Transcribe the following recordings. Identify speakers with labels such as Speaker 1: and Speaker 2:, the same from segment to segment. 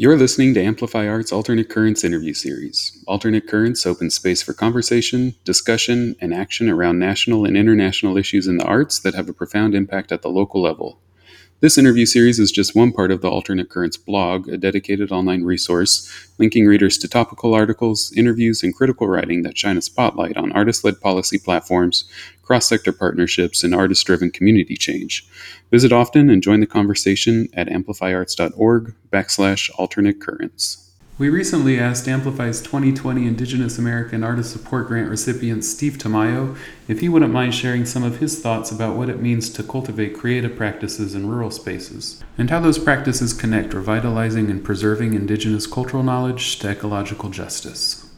Speaker 1: You're listening to Amplify Arts Alternate Currents interview series. Alternate Currents opens space for conversation, discussion, and action around national and international issues in the arts that have a profound impact at the local level. This interview series is just one part of the Alternate Currents blog, a dedicated online resource linking readers to topical articles, interviews, and critical writing that shine a spotlight on artist led policy platforms, cross sector partnerships, and artist driven community change. Visit often and join the conversation at amplifyarts.org backslash alternate currents. We recently asked Amplify's 2020 Indigenous American Artist Support Grant recipient Steve Tamayo if he wouldn't mind sharing some of his thoughts about what it means to cultivate creative practices in rural spaces, and how those practices connect revitalizing and preserving Indigenous cultural knowledge to ecological justice.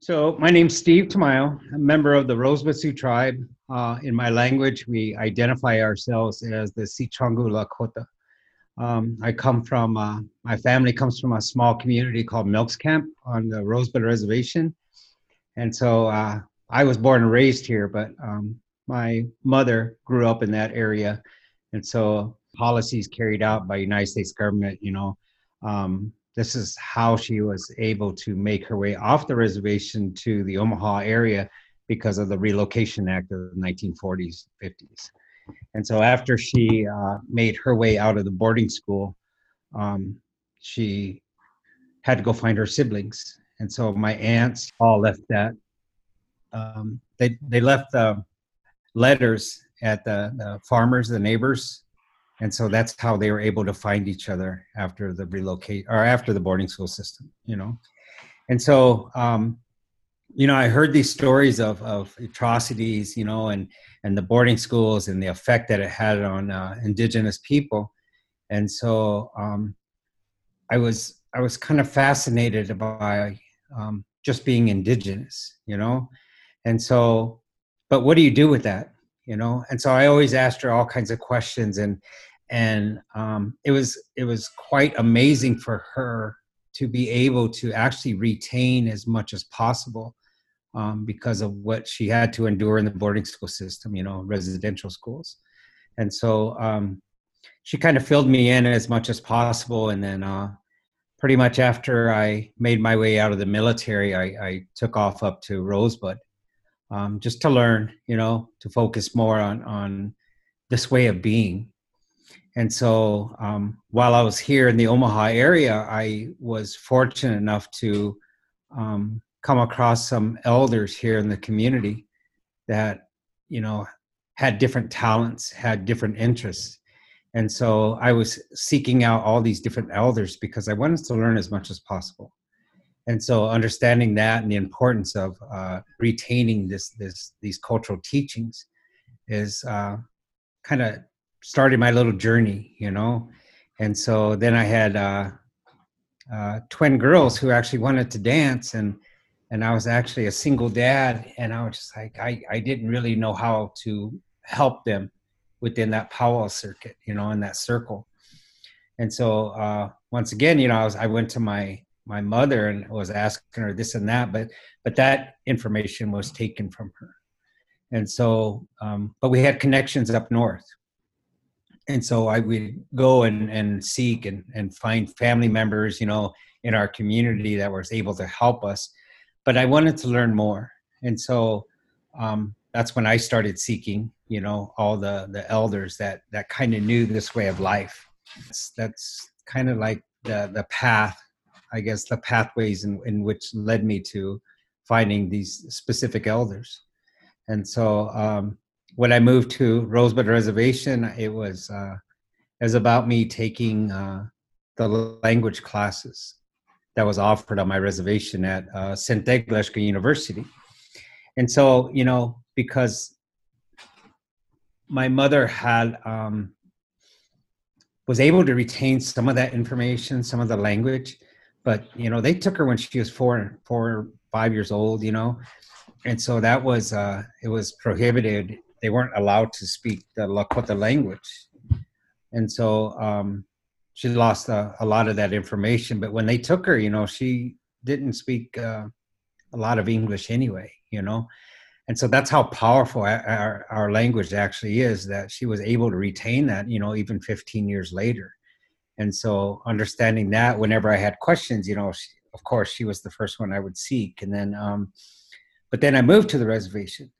Speaker 2: So, my name's Steve Tamayo, a member of the Rosebud Sioux tribe. Uh, in my language, we identify ourselves as the Sicangu Lakota. Um, I come from, uh, my family comes from a small community called Milks Camp on the Rosebud Reservation. And so uh, I was born and raised here, but um, my mother grew up in that area. And so policies carried out by United States government, you know, um, this is how she was able to make her way off the reservation to the Omaha area because of the Relocation Act of the 1940s, 50s. And so after she uh, made her way out of the boarding school, um, she had to go find her siblings. And so my aunts all left that. Um, they they left the letters at the, the farmers, the neighbors, and so that's how they were able to find each other after the relocate or after the boarding school system. You know, and so um, you know, I heard these stories of, of atrocities, you know, and, and the boarding schools and the effect that it had on uh, indigenous people. And so um, I was, I was kind of fascinated by um, just being indigenous, you know? And so, but what do you do with that? You know? And so I always asked her all kinds of questions and, and um, it was, it was quite amazing for her to be able to actually retain as much as possible um, because of what she had to endure in the boarding school system, you know, residential schools. And so um, she kind of filled me in as much as possible. And then uh, pretty much after I made my way out of the military, I, I took off up to Rosebud um, just to learn, you know, to focus more on, on this way of being. And so um, while I was here in the Omaha area, I was fortunate enough to um, come across some elders here in the community that you know had different talents had different interests. And so i was seeking out all these different elders because i wanted to learn as much as possible. And so understanding that and the importance of uh, retaining this this these cultural teachings is uh, kind of started my little journey you know? And so then i had uh, uh twin girls who actually wanted to dance and and I was actually a single dad, and I was just like, I, I didn't really know how to help them within that powwow circuit, you know, in that circle. And so uh, once again, you know, I was I went to my my mother and was asking her this and that, but but that information was taken from her. And so, um, but we had connections up north, and so I would go and and seek and and find family members, you know, in our community that was able to help us but I wanted to learn more, and so um, that's when I started seeking, you know, all the the elders that that kind of knew this way of life. That's, that's kind of like the the path, I guess, the pathways in in which led me to finding these specific elders. And so um, when I moved to Rosebud Reservation, it was uh, it was about me taking uh, the language classes that was offered on my reservation at uh, Sinte Gleska University. And so, you know, because my mother had um, was able to retain some of that information, some of the language, but you know, they took her when she was four, four, five years old. You know, and so that was uh, it was prohibited. They weren't allowed to speak the Lakota language, and so um, she lost a, a, lot of that information. But when they took her, you know, she didn't speak uh, a lot of English anyway, you know. And so that's how powerful our, our language actually is that she was able to retain that, you know, even 15 years later. And so understanding that whenever I had questions, you know, she, of course, she was the first one I would seek. And then, um, but then I moved to the reservation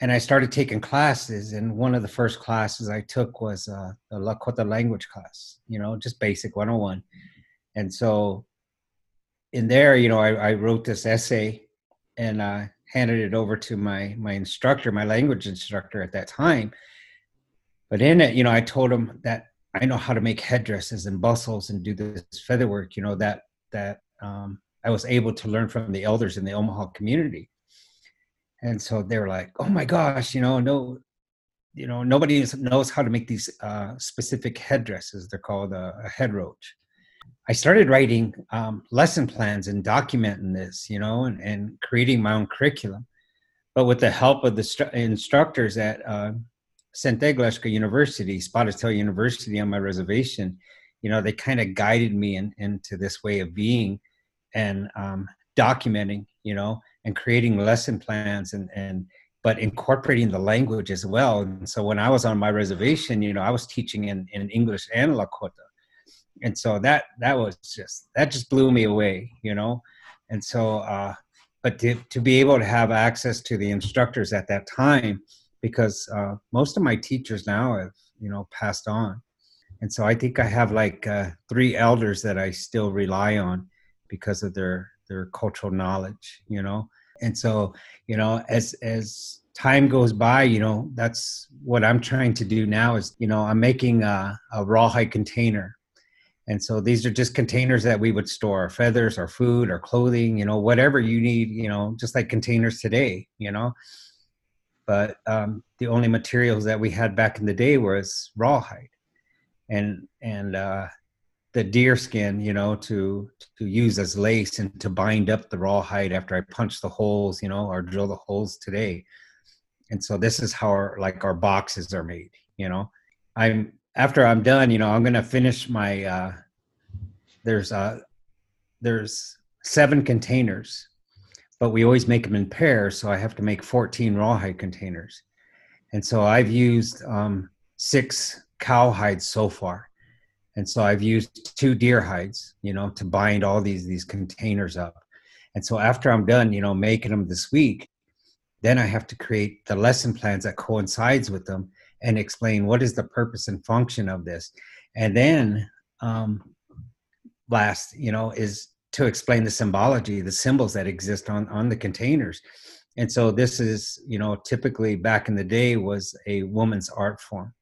Speaker 2: and I started taking classes. And one of the first classes I took was uh, the Lakota language class, you know, just basic 101. And so in there, you know, I, I wrote this essay and uh, handed it over to my my instructor, my language instructor at that time. But in it, you know, I told him that I know how to make headdresses and bustles and do this feather work. You know that that um, I was able to learn from the elders in the Omaha community. And so they were like, "Oh my gosh, you know, no, you know, nobody knows how to make these uh, specific headdresses. They're called a, a head roach." I started writing um, lesson plans and documenting this, you know, and, and, creating my own curriculum. But with the help of the stru- instructors at uh, Sinte Gleska University, Spotted Tail University on my reservation, you know, they kind of guided me in, into this way of being and um, documenting, you know, and creating lesson plans and, and, but incorporating the language as well. And so when I was on my reservation, you know, I was teaching in, in English and Lakota. And so that that was just that just blew me away you know? And so uh but to, to be able to have access to the instructors at that time because uh, most of my teachers now have you know passed on. And so i think i have like uh, three elders that i still rely on because of their their cultural knowledge you know? And so you know as as time goes by you know that's what i'm trying to do now is you know i'm making a, a rawhide container. And so these are just containers that we would store our feathers, our food, our clothing, you know, whatever you need, you know, just like containers today, you know. But um, the only materials that we had back in the day was rawhide, and and uh, the deer skin, you know, to to use as lace and to bind up the rawhide after I punch the holes, you know, or drill the holes today. And so this is how our like our boxes are made, you know. I'm after I'm done, you know, I'm gonna finish my. Uh, there's uh, there's seven containers, but we always make them in pairs, so I have to make 14 rawhide containers, and so I've used um, six cow hides so far, and so I've used two deer hides, you know, to bind all these these containers up, and so after I'm done, you know, making them this week, then I have to create the lesson plans that coincides with them and explain what is the purpose and function of this. And then um, last you know is to explain the symbology the symbols that exist on on the containers. And so this is you know typically back in the day was a woman's art form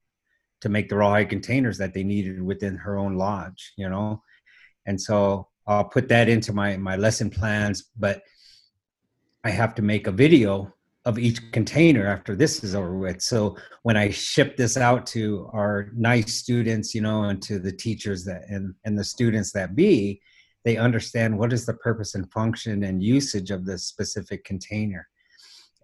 Speaker 2: to make the rawhide containers that they needed within her own lodge you know and so i'll put that into my my lesson plans but i have to make a video of each container after this is over with. So when I ship this out to our nice students, you know, and to the teachers that and and the students that be, they understand what is the purpose and function and usage of the specific container.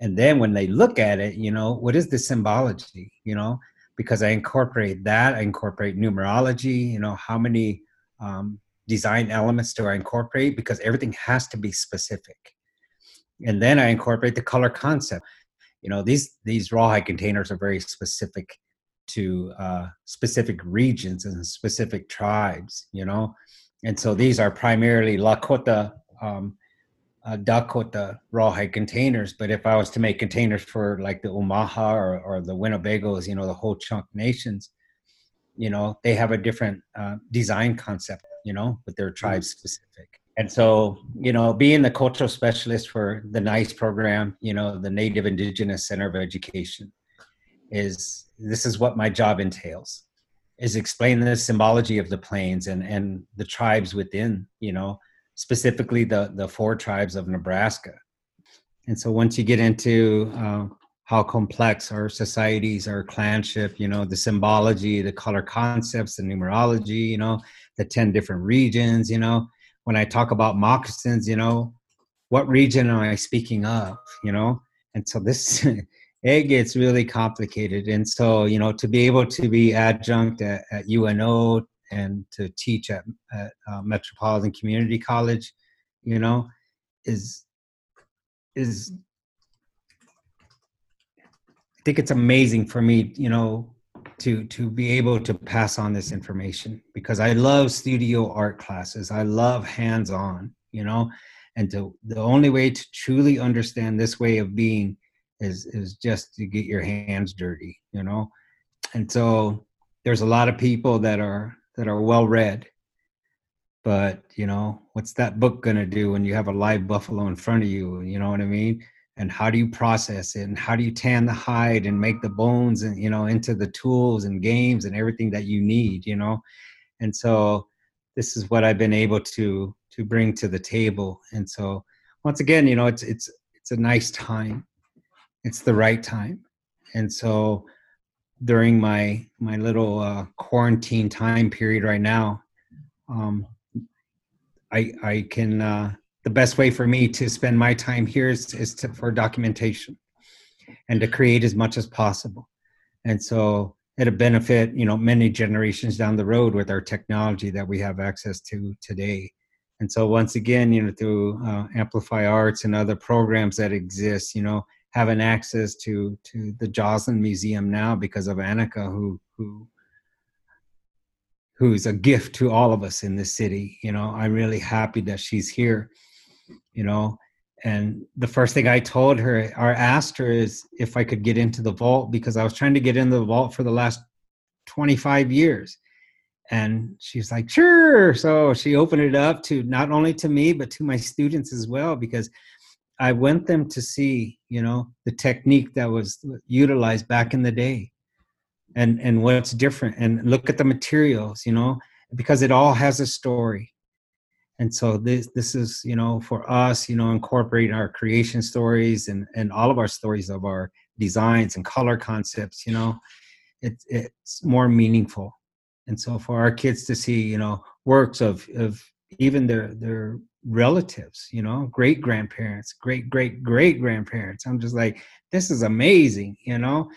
Speaker 2: And then when they look at it, you know, what is the symbology, you know, because I incorporate that, I incorporate numerology, you know, how many um, design elements do I incorporate? Because everything has to be specific and then I incorporate the color concept. You know, these these rawhide containers are very specific to uh, specific regions and specific tribes. You know, and so these are primarily Lakota, um, uh, Dakota rawhide containers. But if I was to make containers for like the Omaha or, or the Winnebagos, you know, the Ho Chunk nations, you know, they have a different uh, design concept. You know, with their tribe specific and so you know being the cultural specialist for the nice program you know the native indigenous center of education is this is what my job entails is explain the symbology of the plains and and the tribes within you know specifically the the four tribes of nebraska and so once you get into uh, how complex our societies our clanship you know the symbology the color concepts the numerology you know the 10 different regions you know when I talk about moccasins, you know, what region am I speaking of, you know? And so this, it gets really complicated. And so, you know, to be able to be adjunct at, at UNO and to teach at, at uh, Metropolitan Community College, you know, is, is, I think it's amazing for me, you know, to to be able to pass on this information because I love studio art classes. I love hands-on, you know, and to the only way to truly understand this way of being is is just to get your hands dirty, you know. And so there's a lot of people that are that are well read. But you know what's that book going to do when you have a live buffalo in front of you? You know what i mean? And how do you process it? And how do you tan the hide and make the bones and you know into the tools and games and everything that you need you know? And so this is what i've been able to to bring to the table. And so once again you know it's it's it's a nice time. It's the right time. And so during my my little uh, quarantine time period right now um, I I can uh, the best way for me to spend my time here is, is to, for documentation and to create as much as possible. And so it'll benefit you know many generations down the road with our technology that we have access to today. And so once again, you know, through uh, Amplify Arts and other programs that exist, you know, having access to to the Joslyn Museum now because of Annika, who who who's a gift to all of us in this city. You know, I'm really happy that she's here. You know, and the first thing I told her or asked her is if I could get into the vault because I was trying to get into the vault for the last 25 years. And she's like, sure. So she opened it up to not only to me, but to my students as well, because I want them to see, you know, the technique that was utilized back in the day and and what's different and look at the materials you know because it all has a story. And so this this is you know for us you know incorporating our creation stories and and all of our stories of our designs and color concepts you know it, it's more meaningful. And so for our kids to see you know works of of even their their relatives you know great grandparents great great great grandparents i'm just like this is amazing you know?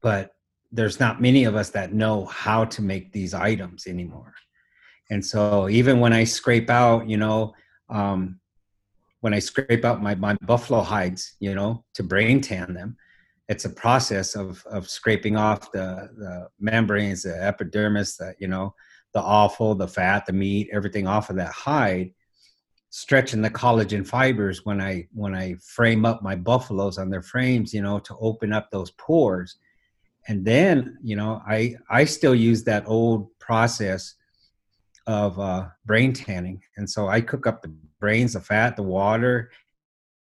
Speaker 2: But there's not many of us that know how to make these items anymore. And so even when i scrape out you know um, when i scrape out my, my buffalo hides you know to brain tan them it's a process of of scraping off the the membranes the epidermis the you know the offal the fat the meat everything off of that hide stretching the collagen fibers when i when i frame up my buffaloes on their frames you know to open up those pores. And then you know i i still use that old process of uh, brain tanning. And so i cook up the brains the fat the water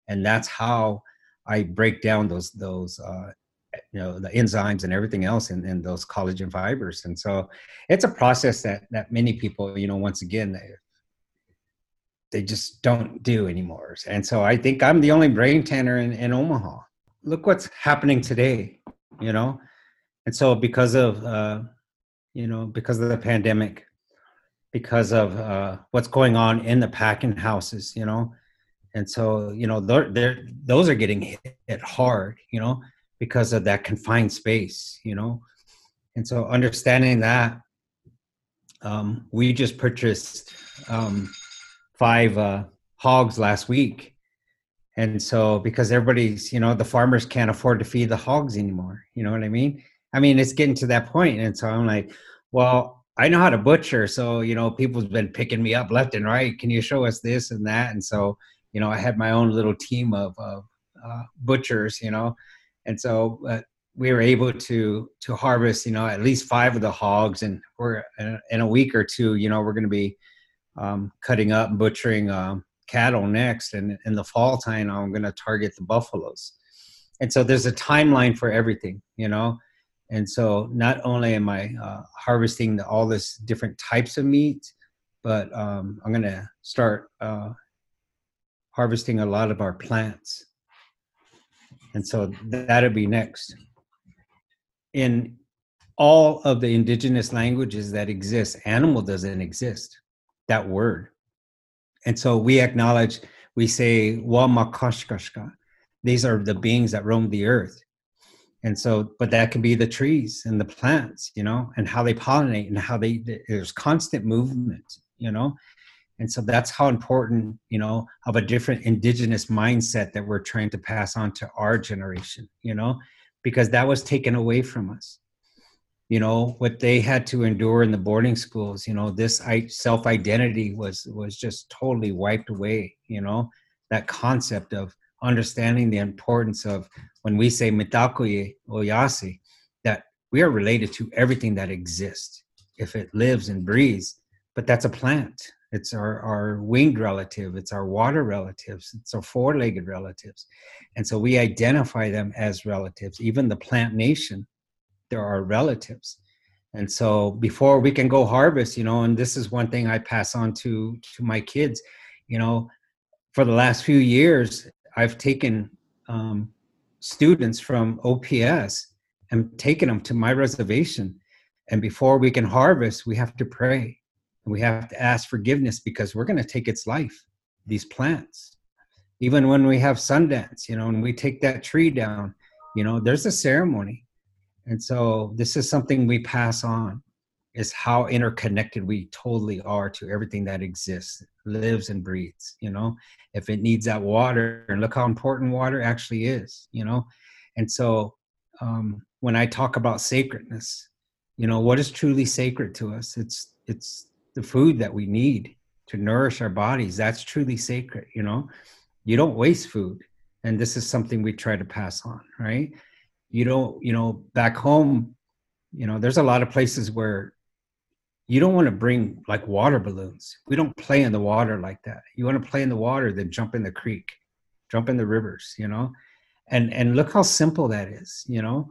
Speaker 2: and that's how i break down those those uh, you know the enzymes and everything else in, in those collagen fibers. And so it's a process that that many people you know once again they, they just don't do anymore. And so i think i'm the only brain tanner in, in omaha. Look what's happening today you know? And so because of uh, you know because of the pandemic because of uh, what's going on in the packing houses you know? And so you know they're, they're those are getting hit hard you know because of that confined space you know and so understanding that um, we just purchased um, five uh, hogs last week and so because everybody's you know the farmers can't afford to feed the hogs anymore you know what i mean I mean, it's getting to that point, and so I'm like, well, I know how to butcher, so you know, people's been picking me up left and right. Can you show us this and that? And so, you know, I had my own little team of, of uh, butchers, you know, and so uh, we were able to to harvest, you know, at least five of the hogs, and we're in a week or two, you know, we're going to be um, cutting up and butchering um, cattle next, and in the fall time, I'm going to target the buffaloes. And so there's a timeline for everything, you know and so not only am I uh, harvesting the, all this different types of meat, but um, I'm going to start uh, harvesting a lot of our plants. And so that'll be next. In all of the indigenous languages that exist, animal doesn't exist, that word. And so we acknowledge, we say, Wamakashkashka. These are the beings that roam the earth and so but that can be the trees and the plants you know and how they pollinate and how they there's constant movement you know and so that's how important you know of a different indigenous mindset that we're trying to pass on to our generation you know because that was taken away from us. You know what they had to endure in the boarding schools you know this self identity was was just totally wiped away you know? That concept of understanding the importance of when we say mitakuye oyasi that we are related to everything that exists if it lives and breathes but that's a plant it's our, our winged relative it's our water relatives it's our four-legged relatives. And so we identify them as relatives even the plant nation there are relatives. And so before we can go harvest you know and this is one thing i pass on to to my kids you know for the last few years i've taken um, students from ops and taken them to my reservation. And before we can harvest we have to pray and we have to ask forgiveness because we're going to take its life these plants even when we have sundance you know and we take that tree down you know there's a ceremony and so this is something we pass on is how interconnected we totally are to everything that exists, lives and breathes, you know. If it needs that water, and look how important water actually is, you know. And so um, when I talk about sacredness, you know, what is truly sacred to us? It's it's the food that we need to nourish our bodies. That's truly sacred, you know. You don't waste food. And this is something we try to pass on, right? you don't you know back home you know there's a lot of places where you don't want to bring like water balloons we don't play in the water like that you want to play in the water then jump in the creek jump in the rivers you know and and look how simple that is you know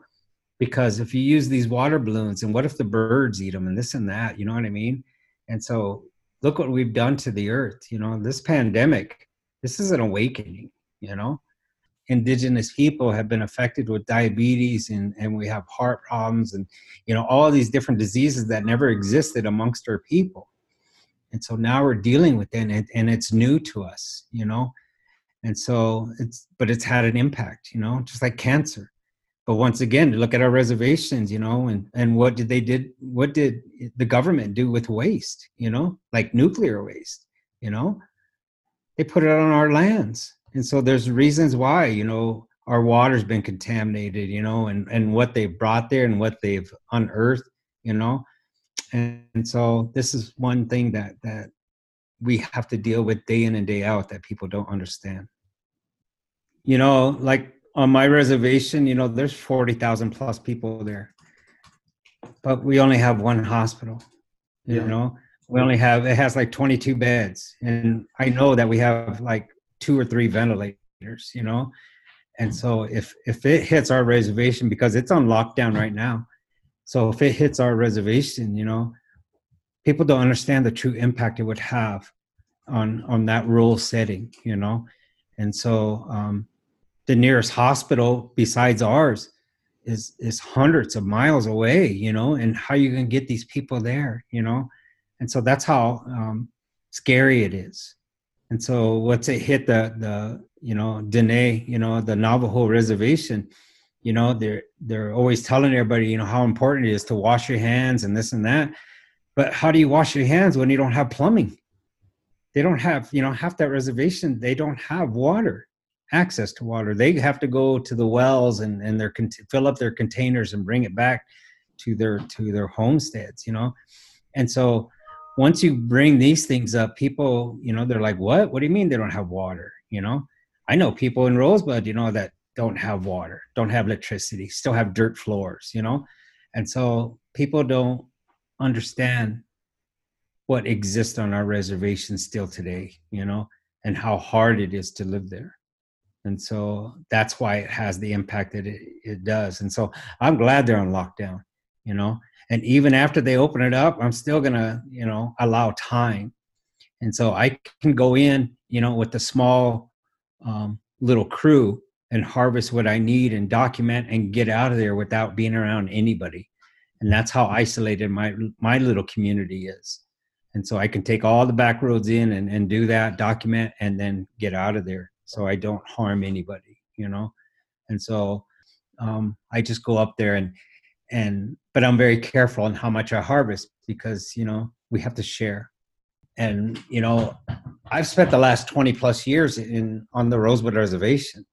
Speaker 2: because if you use these water balloons and what if the birds eat them and this and that you know what i mean and so look what we've done to the earth you know this pandemic this is an awakening you know. Indigenous people have been affected with diabetes and, and we have heart problems and you know all these different diseases that never existed amongst our people. And so now we're dealing with it and, and it's new to us you know. And so it's but it's had an impact you know just like cancer but once again look at our reservations you know and and what did they did what did the government do with waste you know like nuclear waste you know? They put it on our lands. And so there's reasons why you know our water's been contaminated you know and and what they've brought there and what they've unearthed you know? And, and so this is one thing that that we have to deal with day in and day out that people don't understand. You know like on my reservation you know there's 40,000 plus people there but we only have one hospital you yeah. know we only have it has like 22 beds and i know that we have like two or three ventilators, you know. And so if if it hits our reservation because it's on lockdown right now, so if it hits our reservation, you know, people don't understand the true impact it would have on on that rural setting, you know. And so um, the nearest hospital besides ours is is hundreds of miles away, you know. And how you gonna get these people there, you know? And so that's how um, scary it is and so once it hit the the you know Dene, you know the Navajo reservation, you know they're they're always telling everybody you know how important it is to wash your hands and this and that. But how do you wash your hands when you don't have plumbing? They don't have you know half that reservation. They don't have water access to water. They have to go to the wells and and their fill up their containers and bring it back to their to their homesteads. You know, and so once you bring these things up, people, you know, they're like, what? What do you mean they don't have water? You know, I know people in Rosebud, you know, that don't have water, don't have electricity, still have dirt floors, you know? And so people don't understand what exists on our reservation still today, you know, and how hard it is to live there. And so that's why it has the impact that it, it does. And so I'm glad they're on lockdown, you know, and even after they open it up i'm still gonna you know allow time. And so i can go in you know with a small um, little crew and harvest what i need and document and get out of there without being around anybody. And that's how isolated my my little community is. And so i can take all the back roads in and, and do that document and then get out of there so i don't harm anybody you know? And so um, i just go up there and and but i'm very careful on how much i harvest because you know we have to share. And you know i've spent the last 20 plus years in on the Rosebud reservation.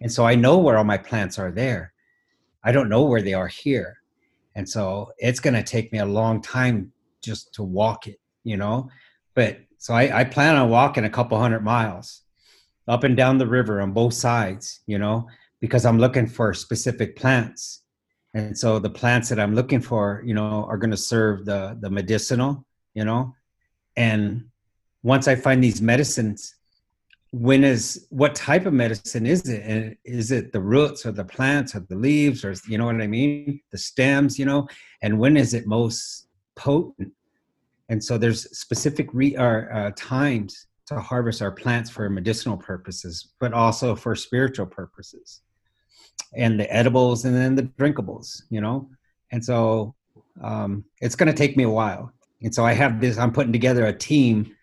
Speaker 2: And so i know where all my plants are there. I don't know where they are here. And so it's going to take me a long time just to walk it you know? But so I, I plan on walking a couple hundred miles up and down the river on both sides you know because i'm looking for specific plants. And so the plants that i'm looking for you know are going to serve the the medicinal you know? And once i find these medicines when is what type of medicine is it? And is it the roots or the plants or the leaves or you know what i mean? The stems you know? And when is it most potent? And so there's specific re, or, uh, times to harvest our plants for medicinal purposes but also for spiritual purposes. And the edibles and then the drinkables you know? And so um, it's going to take me a while. And so i have this i'm putting together a team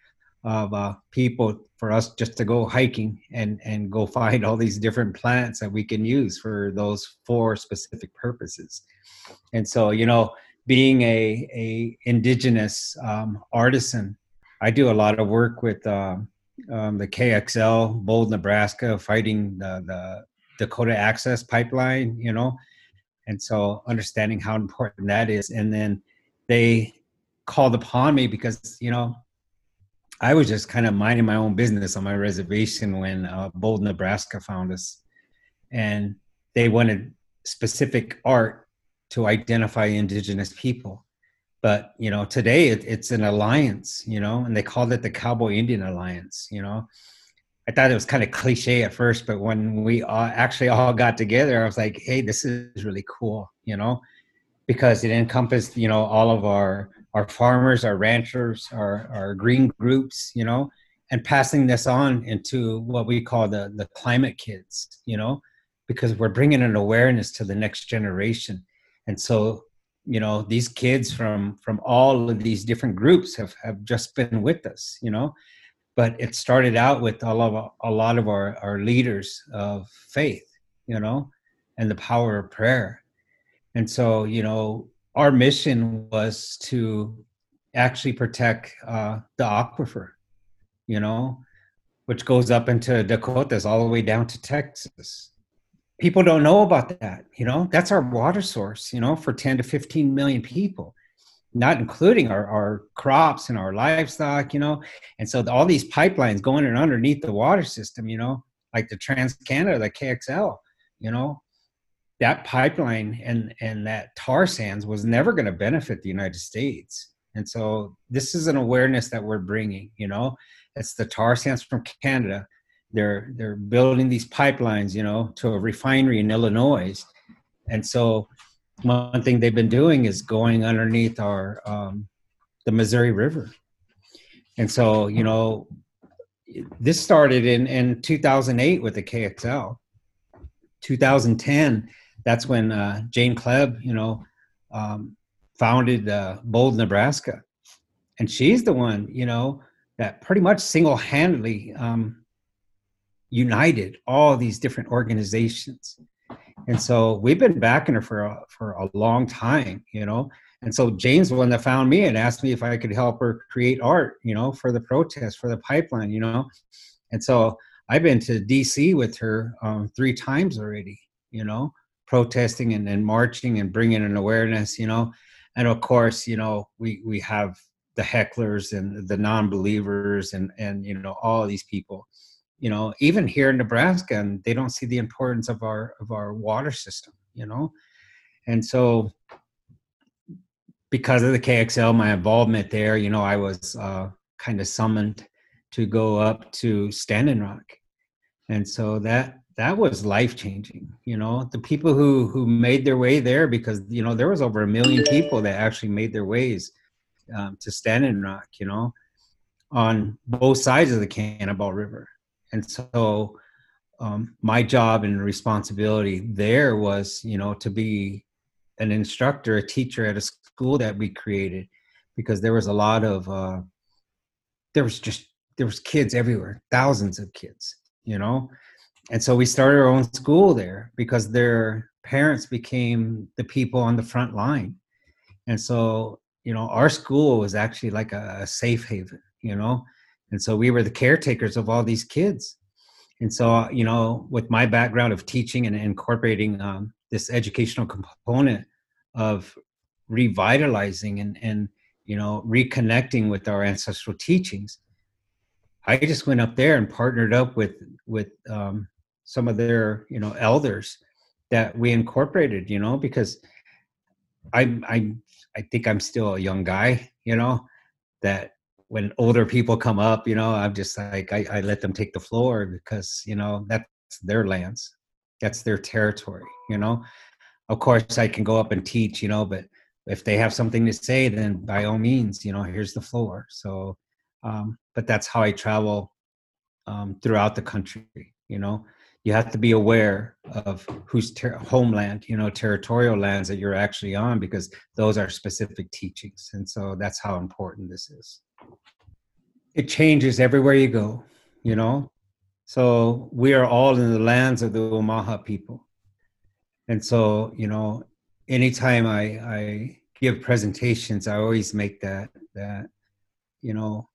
Speaker 2: of uh, people for us just to go hiking and and go find all these different plants that we can use for those four specific purposes. And so you know being a a indigenous um, artisan i do a lot of work with uh, um, the kxl bold nebraska fighting the, the dakota access pipeline you know? And so understanding how important that is. And then they called upon me because you know I was just kind of minding my own business on my reservation when uh, Bold, Nebraska found us, and they wanted specific art to identify indigenous people. But you know, today it, it's an alliance, you know, and they called it the Cowboy Indian Alliance. You know, I thought it was kind of cliche at first, but when we all, actually all got together, I was like, "Hey, this is really cool," you know, because it encompassed, you know, all of our our farmers, our ranchers, our, our green groups, you know, and passing this on into what we call the, the climate kids, you know, because we're bringing an awareness to the next generation. And so, you know, these kids from, from all of these different groups have, have just been with us, you know, but it started out with a lot of, a lot of our, our leaders of faith, you know, and the power of prayer. And so, you know, our mission was to actually protect uh, the aquifer, you know, which goes up into Dakotas all the way down to Texas. People don't know about that, you know, that's our water source, you know, for 10 to 15 million people, not including our, our crops and our livestock, you know. And so all these pipelines going in underneath the water system, you know, like the Trans Canada, the KXL, you know, that pipeline and and that tar sands was never going to benefit the United States. And so this is an awareness that we're bringing. You know, it's the tar sands from Canada. They're they're building these pipelines, you know, to a refinery in Illinois, and so one thing they've been doing is going underneath our um, the Missouri River, and so you know this started in in 2008 with the KXL. 2010 that's when uh, Jane Kleeb, you know, um, founded uh, Bold, Nebraska, and she's the one, you know, that pretty much single-handedly um, united all these different organizations. And so we've been backing her for a, for a long time, you know. And so Jane's the one that found me and asked me if I could help her create art, you know, for the protest, for the pipeline, you know. And so I've been to DC with her um, three times already, you know protesting and, and marching and bringing an awareness, you know. And of course, you know, we we have the hecklers and the non-believers and and you know all these people you know even here in nebraska and they don't see the importance of our of our water system you know? And so because of the kxl my involvement there you know i was uh, kind of summoned to go up to standing rock and so that that was life changing you know? The people who who made their way there because you know there was over a million people that actually made their ways um, to standing rock you know on both sides of the cannonball river and so um, my job and responsibility there was you know to be an instructor a teacher at a school that we created because there was a lot of uh, there was just there was kids everywhere thousands of kids you know? And so we started our own school there because their parents became the people on the front line. And so you know our school was actually like a, a safe haven you know and so we were the caretakers of all these kids. And so you know with my background of teaching and incorporating um, this educational component of revitalizing and and you know reconnecting with our ancestral teachings i just went up there and partnered up with with um, some of their you know elders that we incorporated you know because i i i think i'm still a young guy you know that when older people come up you know i'm just like i, I let them take the floor because you know that's their lands. That's their territory you know? Of course i can go up and teach you know but if they have something to say then by all means you know here's the floor. So um, but that's how i travel um, throughout the country you know? You have to be aware of whose ter- homeland you know territorial lands that you're actually on because those are specific teachings. And so that's how important this is it changes everywhere you go you know? So we are all in the lands of the Omaha people. And so you know anytime I, I give presentations, I always make that that you know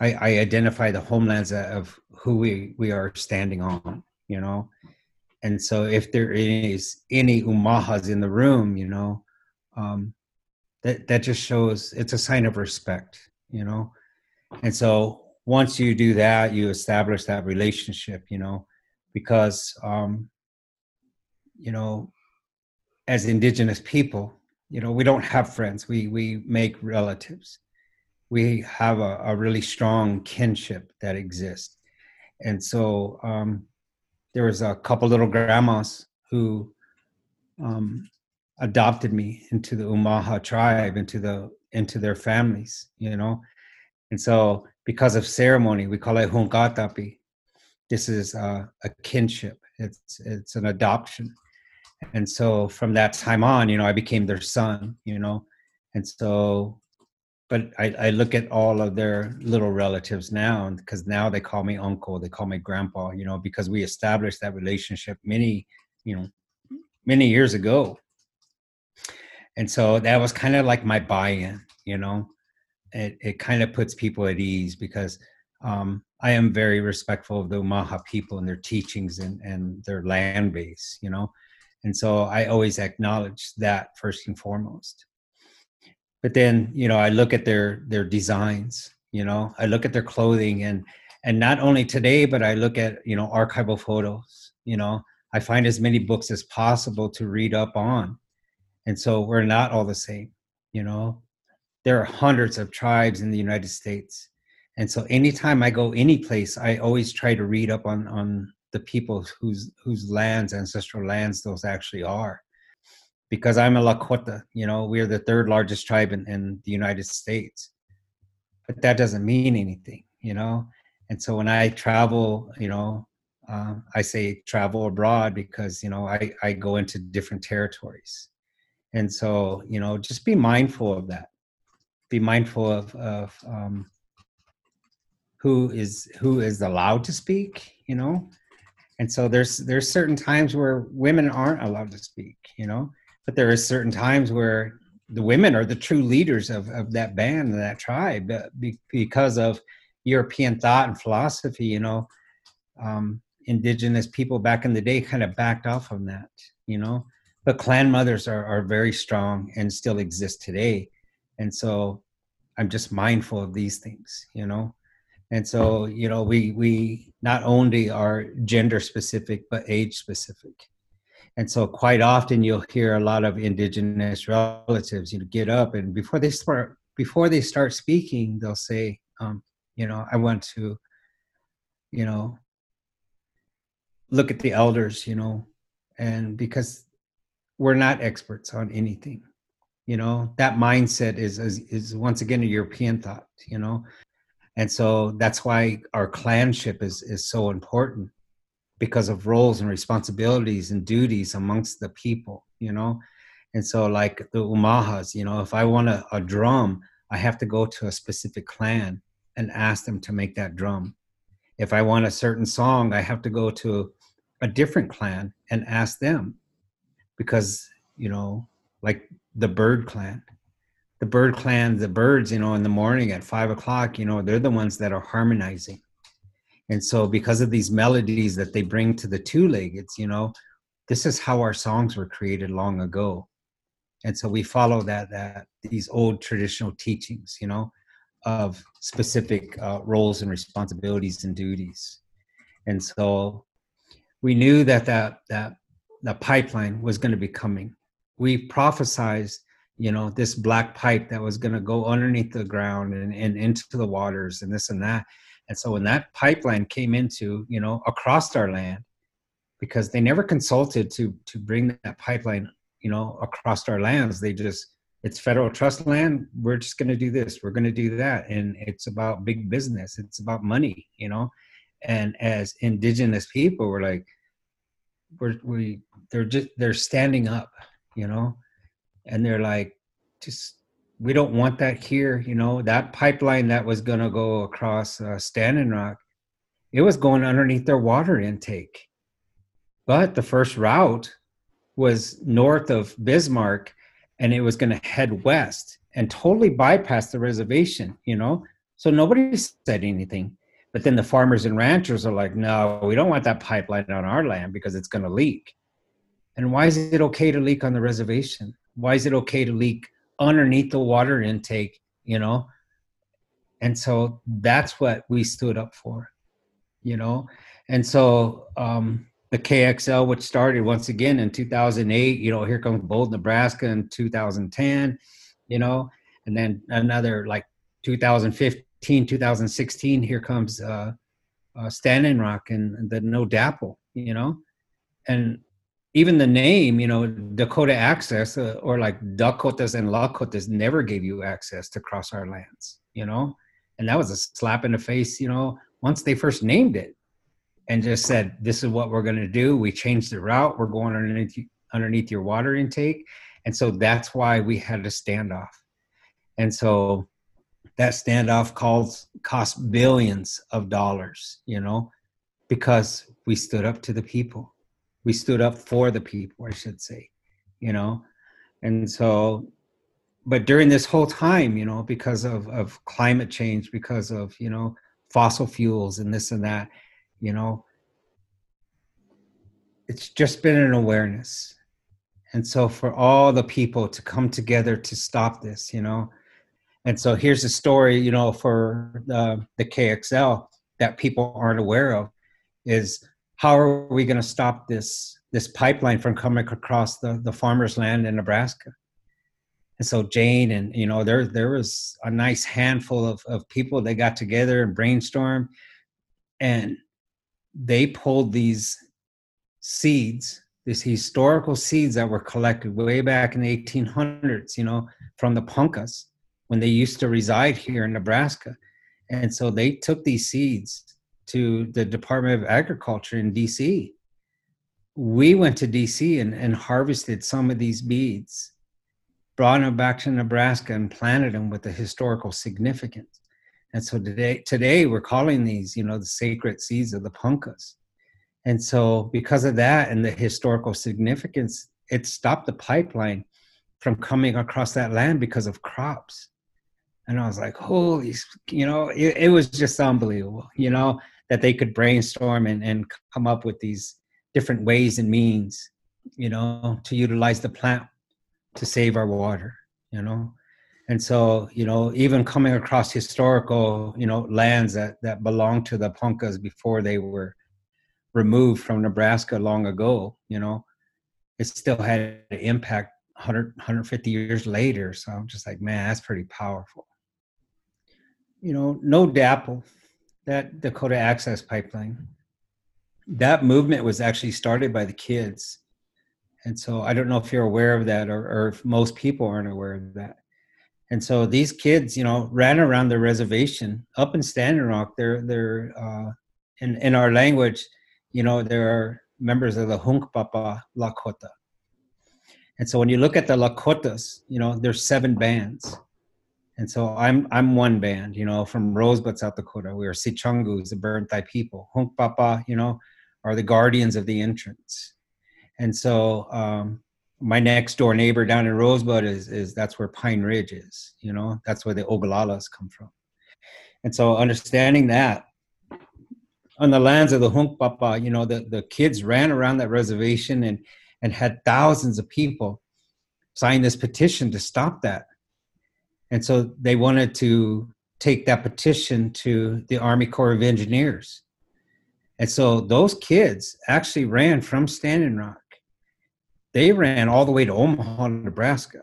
Speaker 2: I, I identify the homelands of who we we are standing on, you know, and so if there is any umahas in the room, you know, um, that that just shows it's a sign of respect, you know, and so once you do that, you establish that relationship, you know, because um, you know as indigenous people you know we don't have friends. We we make relatives. We have a, a really strong kinship that exists. And so um, there was a couple little grandmas who um, adopted me into the umaha tribe into the into their families you know? And so because of ceremony we call it hunkatapi. This is uh, a kinship. It's it's an adoption. And so from that time on you know i became their son you know? And so but I, I look at all of their little relatives now because now they call me uncle they call me grandpa you know because we established that relationship many you know many years ago and so that was kind of like my buy-in you know? It, it kind of puts people at ease because um, i am very respectful of the umaha people and their teachings and, and their land base you know? And so i always acknowledge that first and foremost. But then you know i look at their their designs you know? I look at their clothing and and not only today but i look at you know archival photos you know? I find as many books as possible to read up on and so we're not all the same you know there are hundreds of tribes in the united states and so anytime i go any place i always try to read up on on the people whose whose lands, ancestral lands, those actually are. Because I'm a Lakota, you know, we're the third largest tribe in, in the United States. But that doesn't mean anything, you know. And so when I travel, you know, uh, I say travel abroad because you know I I go into different territories, and so you know just be mindful of that. Be mindful of of um, who is who is allowed to speak, you know, and so there's there's certain times where women aren't allowed to speak you know? But there is certain times where the women are the true leaders of, of that band and that tribe because of european thought and philosophy you know? Um, indigenous people back in the day kind of backed off of that you know but clan mothers are, are very strong and still exist today. And so i'm just mindful of these things you know? And so you know we we not only are gender specific but age specific. And so quite often you'll hear a lot of indigenous relatives you know get up and before they start before they start speaking they'll say um, you know i want to you know look at the elders you know? And because we're not experts on anything you know? That mindset is is, is once again a european thought you know? And so that's why our clanship is is so important because of roles and responsibilities and duties amongst the people you know? And so like the umahas you know if i want a, a drum i have to go to a specific clan and ask them to make that drum. If i want a certain song i have to go to a different clan and ask them because you know like the bird clan the bird clan, the birds, you know, in the morning at five o'clock, you know, they're the ones that are harmonizing. And so, because of these melodies that they bring to the two leggeds, you know, this is how our songs were created long ago. and so we follow that that these old traditional teachings you know of specific uh, roles and responsibilities and duties and so we knew that that that the pipeline was going to be coming. We prophesized you know this black pipe that was going to go underneath the ground and, and into the waters and this and that. And so when that pipeline came into you know across our land because they never consulted to to bring that pipeline you know across our lands they just it's federal trust land. We're just going to do this. We're going to do that. And it's about big business. It's about money you know? And as indigenous people we're like we're we they're just they're standing up you know and they're like just we don't want that here you know that pipeline that was going to go across uh, standing rock it was going underneath their water intake but the first route was north of Bismarck and it was going to head west and totally bypass the reservation, you know? So nobody said anything. But then the farmers and ranchers are like, no, we don't want that pipeline on our land because it's going to leak. And why is it okay to leak on the reservation? Why is it okay to leak underneath the water intake, you know? And so that's what we stood up for, you know? And so, um, the KXL, which started once again in 2008. You know, here comes Bold, Nebraska in 2010. You know, and then another like 2015, 2016. Here comes uh, uh, Standing Rock and the No DAPL, You know, and even the name, you know, Dakota Access uh, or like Dakotas and Lakotas never gave you access to cross our lands. You know, and that was a slap in the face. You know, once they first named it and just said, "This is what we're going to do." We changed the route. We're going underneath underneath your water intake, and so that's why we had a standoff. And so that standoff calls cost billions of dollars, you know, because we stood up to the people. We stood up for the people, I should say, you know. And so but during this whole time, you know, because of, of climate change, because of, you know, fossil fuels and this and that, you know it's just been an awareness and so for all the people to come together to stop this you know and so here's a story you know for uh, the, the kxl that people aren't aware of is how are we going to stop this this pipeline from coming across the, the farmers land in nebraska? And so jane and you know there there was a nice handful of, of people that got together and brainstormed and they pulled these seeds, these historical seeds that were collected way back in the 1800s, you know, from the Poncas when they used to reside here in Nebraska. And so they took these seeds to the Department of Agriculture in DC. We went to DC and, and harvested some of these beads, brought them back to Nebraska and planted them with the historical significance. And so today, today we're calling these, you know, the sacred seeds of the Poncas. And so, because of that and the historical significance, it stopped the pipeline from coming across that land because of crops. And I was like, holy, you know, it, it was just unbelievable, you know, that they could brainstorm and, and come up with these different ways and means, you know, to utilize the plant to save our water, you know. And so, you know, even coming across historical, you know, lands that that belonged to the Poncas before they were removed from Nebraska long ago, you know, it still had an impact 100, 150 years later. So I'm just like, man, that's pretty powerful. You know, no DAPL, that Dakota Access Pipeline, that movement was actually started by the kids. And so I don't know if you're aware of that or, or if most people aren't aware of that. And so these kids, you know, ran around the reservation up in Standing Rock. They're, they're, uh, in, in our language, you know, there are members of the Hunkpapa Lakota. And so when you look at the Lakotas, you know, there's seven bands. And so I'm I'm one band, you know, from Rosebud, South Dakota. We are Sicangus, the Burnt Thigh people. Hunkpapa, you know, are the guardians of the entrance. And so um, my next door neighbor down in Rosebud is is that's where Pine Ridge is. You know, that's where the Oglalas come from. And so understanding that, on the lands of the Hunkpapa, you know, the, the kids ran around that reservation and, and had thousands of people sign this petition to stop that. And so they wanted to take that petition to the Army Corps of Engineers. And so those kids actually ran from Standing Rock. They ran all the way to Omaha, Nebraska.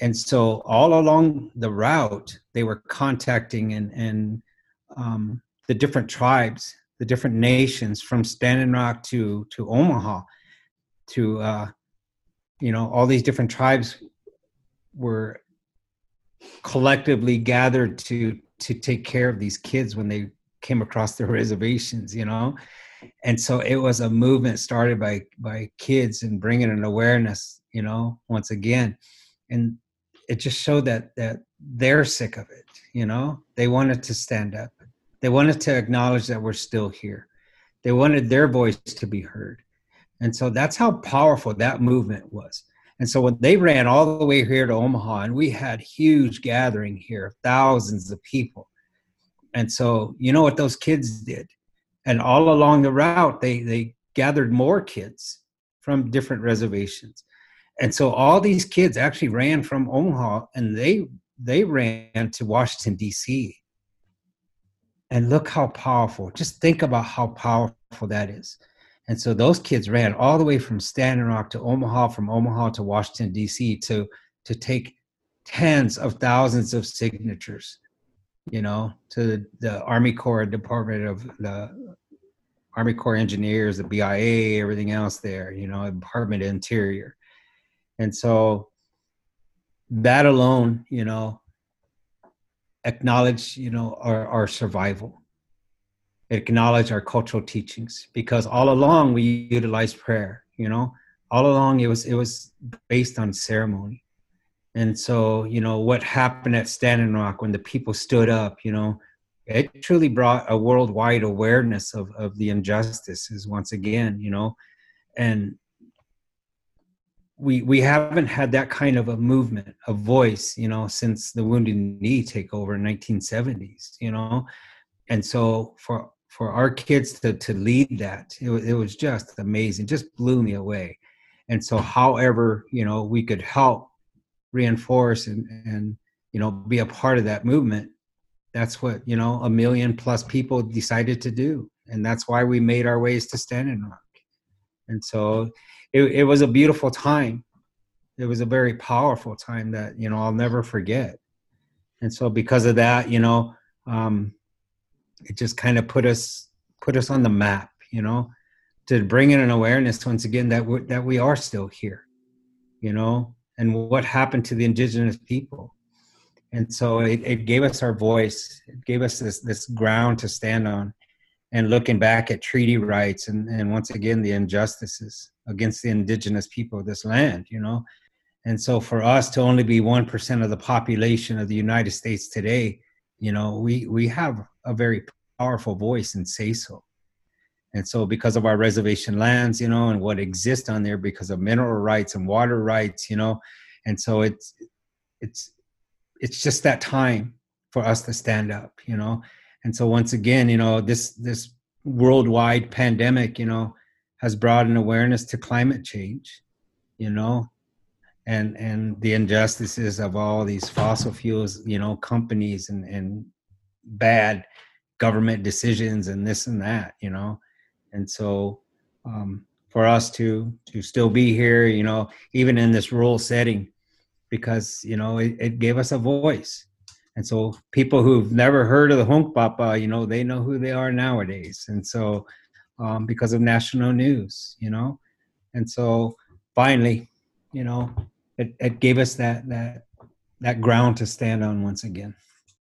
Speaker 2: And so all along the route, they were contacting and, and um, the different tribes, the different nations from Standing Rock to, to Omaha to, uh, you know, all these different tribes were collectively gathered to to take care of these kids when they came across their reservations you know? And so it was a movement started by by kids and bringing an awareness you know once again. And it just showed that that they're sick of it you know? They wanted to stand up. They wanted to acknowledge that we're still here. They wanted their voice to be heard. And so that's how powerful that movement was and so when they ran all the way here to Omaha, and we had huge gathering here, thousands of people. And so you know what those kids did, and all along the route they they gathered more kids from different reservations, and so all these kids actually ran from Omaha, and they they ran to Washington D.C. And look how powerful! Just think about how powerful that is. And so those kids ran all the way from Standing Rock to Omaha, from Omaha to Washington, D.C. to to take tens of thousands of signatures, you know, to the Army Corps Department of the Army Corps Engineers, the BIA, everything else there, you know, Department of Interior. And so that alone, you know, acknowledge, you know, our, our survival acknowledge our cultural teachings because all along we utilized prayer you know? All along it was it was based on ceremony. And so you know what happened at standing rock when the people stood up you know it truly brought a worldwide awareness of of the injustices once again you know? And we we haven't had that kind of a movement a voice you know since the wounded knee takeover in 1970s you know? And so for for our kids to to lead that it, it was just amazing just blew me away. And so however you know we could help reinforce and and you know be a part of that movement that's what you know a million plus people decided to do. And that's why we made our ways to standing rock. And so it, it was a beautiful time. It was a very powerful time that you know i'll never forget. And so because of that you know um, it just kind of put us put us on the map you know to bring in an awareness once again that we that we are still here you know and what happened to the indigenous people. And so it, it gave us our voice it gave us this this ground to stand on and looking back at treaty rights and, and once again the injustices against the indigenous people of this land you know. And so for us to only be 1% of the population of the united states today you know we we have a very powerful voice and say so. And so because of our reservation lands you know and what exists on there because of mineral rights and water rights you know and so it's it's it's just that time for us to stand up you know? And so once again you know this this worldwide pandemic you know has brought an awareness to climate change you know? And and the injustices of all these fossil fuels you know companies and and bad government decisions and this and that you know and so um, for us to to still be here you know even in this rural setting because you know it, it gave us a voice and so people who've never heard of the Hunkpapa, you know, they know who they are nowadays. And so um, because of national news, you know, and so finally, you know, it, it gave us that that that ground to stand on once again.